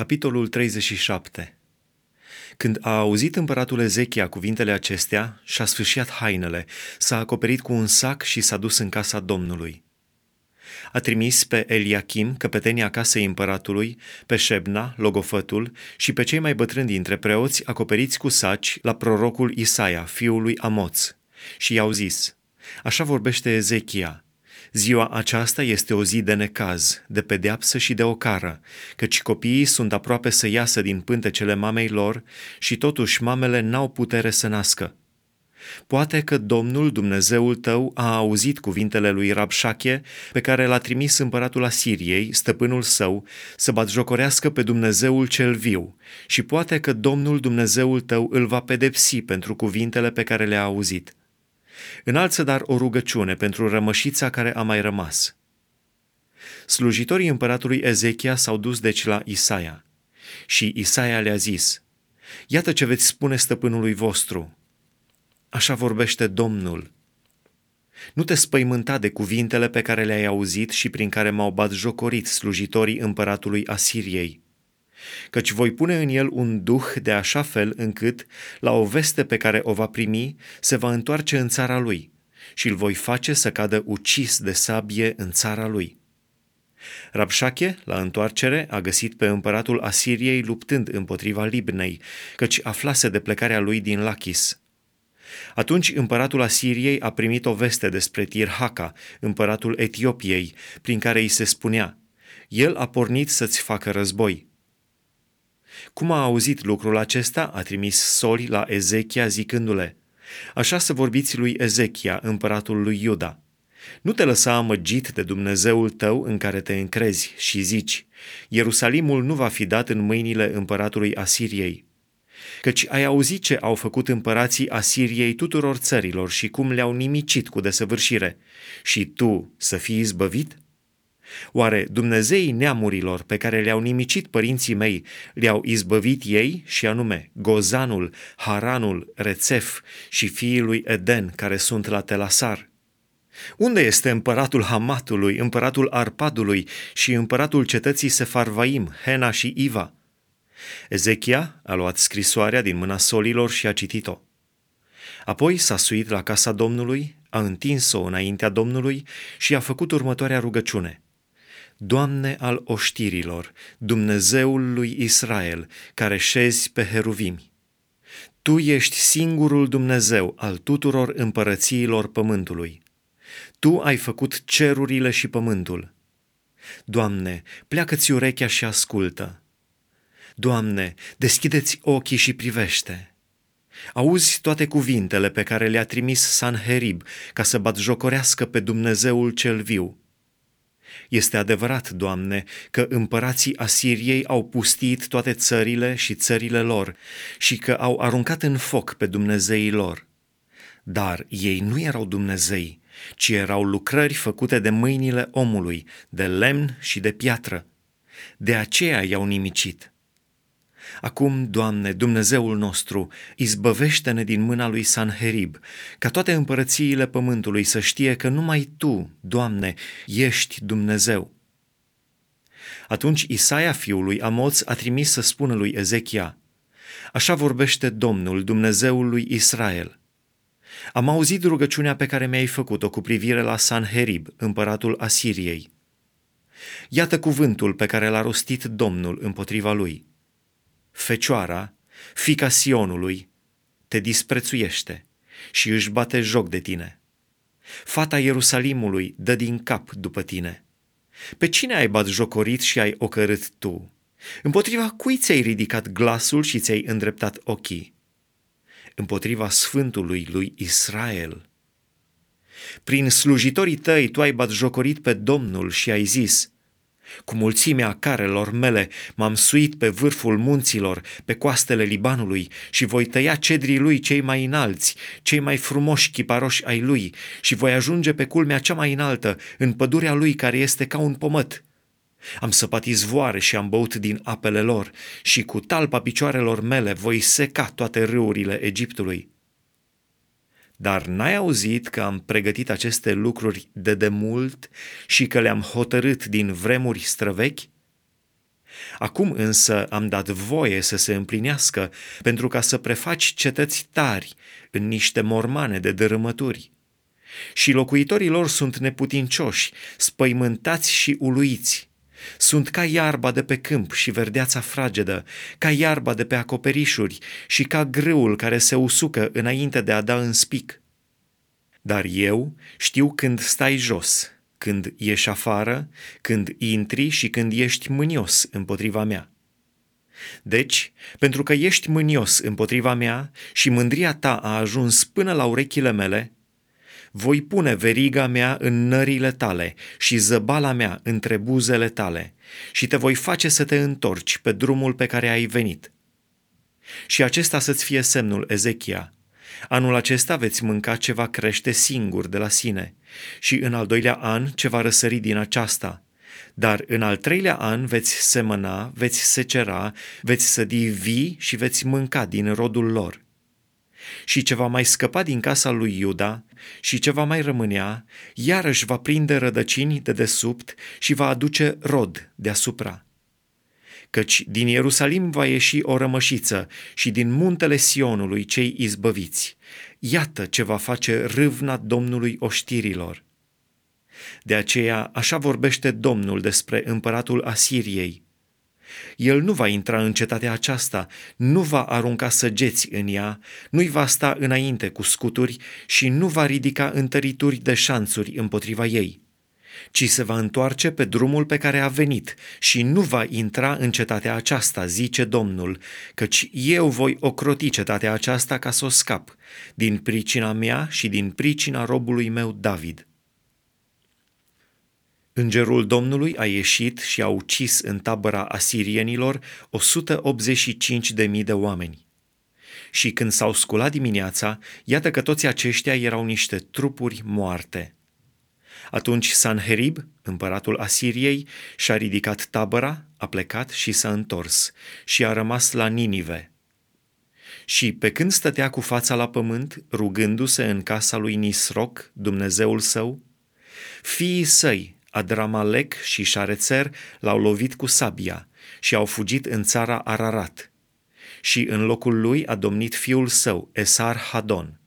Capitolul 37 Când a auzit împăratul Ezechia cuvintele acestea, și-a sfârșit hainele, s-a acoperit cu un sac și s-a dus în casa Domnului. A trimis pe Eliachim, căpetenia casei împăratului, pe Șebna, logofătul, și pe cei mai bătrâni dintre preoți acoperiți cu saci la prorocul Isaia, fiul lui Amoț, și i-au zis, Așa vorbește Ezechia, Ziua aceasta este o zi de necaz, de pedeapsă și de ocară, căci copiii sunt aproape să iasă din pântecele mamei lor și totuși mamele n-au putere să nască. Poate că Domnul Dumnezeul tău a auzit cuvintele lui Rabșache pe care l-a trimis împăratul Asiriei, stăpânul său, să batjocorească pe Dumnezeul cel viu și poate că Domnul Dumnezeul tău îl va pedepsi pentru cuvintele pe care le-a auzit. Înalță dar o rugăciune pentru rămășița care a mai rămas. Slujitorii împăratului Ezechia s-au dus deci la Isaia și Isaia le-a zis, Iată ce veți spune stăpânului vostru. Așa vorbește Domnul. Nu te spăimânta de cuvintele pe care le-ai auzit și prin care m-au bat jocorit slujitorii împăratului Asiriei căci voi pune în el un duh de așa fel încât, la o veste pe care o va primi, se va întoarce în țara lui și îl voi face să cadă ucis de sabie în țara lui. Rabșache, la întoarcere, a găsit pe împăratul Asiriei luptând împotriva Libnei, căci aflase de plecarea lui din Lachis. Atunci împăratul Asiriei a primit o veste despre Tirhaka, împăratul Etiopiei, prin care îi se spunea, El a pornit să-ți facă război. Cum a auzit lucrul acesta, a trimis soli la Ezechia zicându-le, Așa să vorbiți lui Ezechia, împăratul lui Iuda. Nu te lăsa amăgit de Dumnezeul tău în care te încrezi și zici, Ierusalimul nu va fi dat în mâinile împăratului Asiriei. Căci ai auzit ce au făcut împărații Asiriei tuturor țărilor și cum le-au nimicit cu desăvârșire. Și tu să fii izbăvit? Oare Dumnezeii neamurilor pe care le-au nimicit părinții mei le-au izbăvit ei și anume Gozanul, Haranul, Rețef și fiii lui Eden care sunt la Telasar? Unde este împăratul Hamatului, împăratul Arpadului și împăratul cetății Sefarvaim, Hena și Iva? Ezechia a luat scrisoarea din mâna solilor și a citit-o. Apoi s-a suit la casa Domnului, a întins-o înaintea Domnului și a făcut următoarea rugăciune – Doamne al oștirilor, Dumnezeul lui Israel, care șezi pe heruvimi. Tu ești singurul Dumnezeu al tuturor împărățiilor pământului. Tu ai făcut cerurile și pământul. Doamne, pleacă-ți urechea și ascultă. Doamne, deschideți ochii și privește. Auzi toate cuvintele pe care le-a trimis Sanherib ca să batjocorească pe Dumnezeul cel viu este adevărat, Doamne, că împărații Asiriei au pustit toate țările și țările lor și că au aruncat în foc pe Dumnezeii lor. Dar ei nu erau Dumnezei, ci erau lucrări făcute de mâinile omului, de lemn și de piatră. De aceea i-au nimicit. Acum, Doamne, Dumnezeul nostru, izbăvește-ne din mâna lui Sanherib, ca toate împărățiile pământului să știe că numai Tu, Doamne, ești Dumnezeu. Atunci Isaia fiul lui Amoț a trimis să spună lui Ezechia, Așa vorbește Domnul, Dumnezeul lui Israel. Am auzit rugăciunea pe care mi-ai făcut-o cu privire la Sanherib, împăratul Asiriei. Iată cuvântul pe care l-a rostit Domnul împotriva lui – Fecioara, fica Sionului, te disprețuiește și își bate joc de tine. Fata Ierusalimului dă din cap după tine. Pe cine ai bat jocorit și ai ocărât tu? Împotriva cui ți-ai ridicat glasul și ți-ai îndreptat ochii? Împotriva Sfântului lui Israel. Prin slujitorii tăi tu ai bat jocorit pe Domnul și ai zis, cu mulțimea carelor mele m-am suit pe vârful munților, pe coastele Libanului și voi tăia cedrii lui cei mai înalți, cei mai frumoși chiparoși ai lui și voi ajunge pe culmea cea mai înaltă, în pădurea lui care este ca un pomăt. Am săpat izvoare și am băut din apele lor și cu talpa picioarelor mele voi seca toate râurile Egiptului. Dar n-ai auzit că am pregătit aceste lucruri de demult și că le-am hotărât din vremuri străvechi? Acum însă am dat voie să se împlinească pentru ca să prefaci cetăți tari în niște mormane de dărâmături. Și locuitorii lor sunt neputincioși, spăimântați și uluiți. Sunt ca iarba de pe câmp și verdeața fragedă, ca iarba de pe acoperișuri și ca grâul care se usucă înainte de a da în spic. Dar eu știu când stai jos, când ieși afară, când intri și când ești mânios împotriva mea. Deci, pentru că ești mânios împotriva mea și mândria ta a ajuns până la urechile mele, voi pune veriga mea în nările tale și zăbala mea între buzele tale și te voi face să te întorci pe drumul pe care ai venit. Și acesta să-ți fie semnul, Ezechia. Anul acesta veți mânca ce va crește singur de la sine și în al doilea an ce va răsări din aceasta. Dar în al treilea an veți semăna, veți secera, veți sădi vii și veți mânca din rodul lor și ce va mai scăpa din casa lui Iuda și ce va mai rămânea, iarăși va prinde rădăcini de desubt și va aduce rod deasupra. Căci din Ierusalim va ieși o rămășiță și din muntele Sionului cei izbăviți. Iată ce va face râvna Domnului oștirilor. De aceea așa vorbește Domnul despre împăratul Asiriei – el nu va intra în cetatea aceasta, nu va arunca săgeți în ea, nu-i va sta înainte cu scuturi și nu va ridica întărituri de șanțuri împotriva ei, ci se va întoarce pe drumul pe care a venit și nu va intra în cetatea aceasta, zice Domnul, căci eu voi ocroti cetatea aceasta ca să o scap, din pricina mea și din pricina robului meu David. Îngerul Domnului a ieșit și a ucis în tabăra asirienilor 185 de mii de oameni. Și când s-au sculat dimineața, iată că toți aceștia erau niște trupuri moarte. Atunci Sanherib, împăratul Asiriei, și-a ridicat tabăra, a plecat și s-a întors și a rămas la Ninive. Și pe când stătea cu fața la pământ, rugându-se în casa lui Nisroc, Dumnezeul său, fiii săi, Adramalek și Șarețer l-au lovit cu sabia și au fugit în țara Ararat. Și în locul lui a domnit fiul său, Esar Hadon.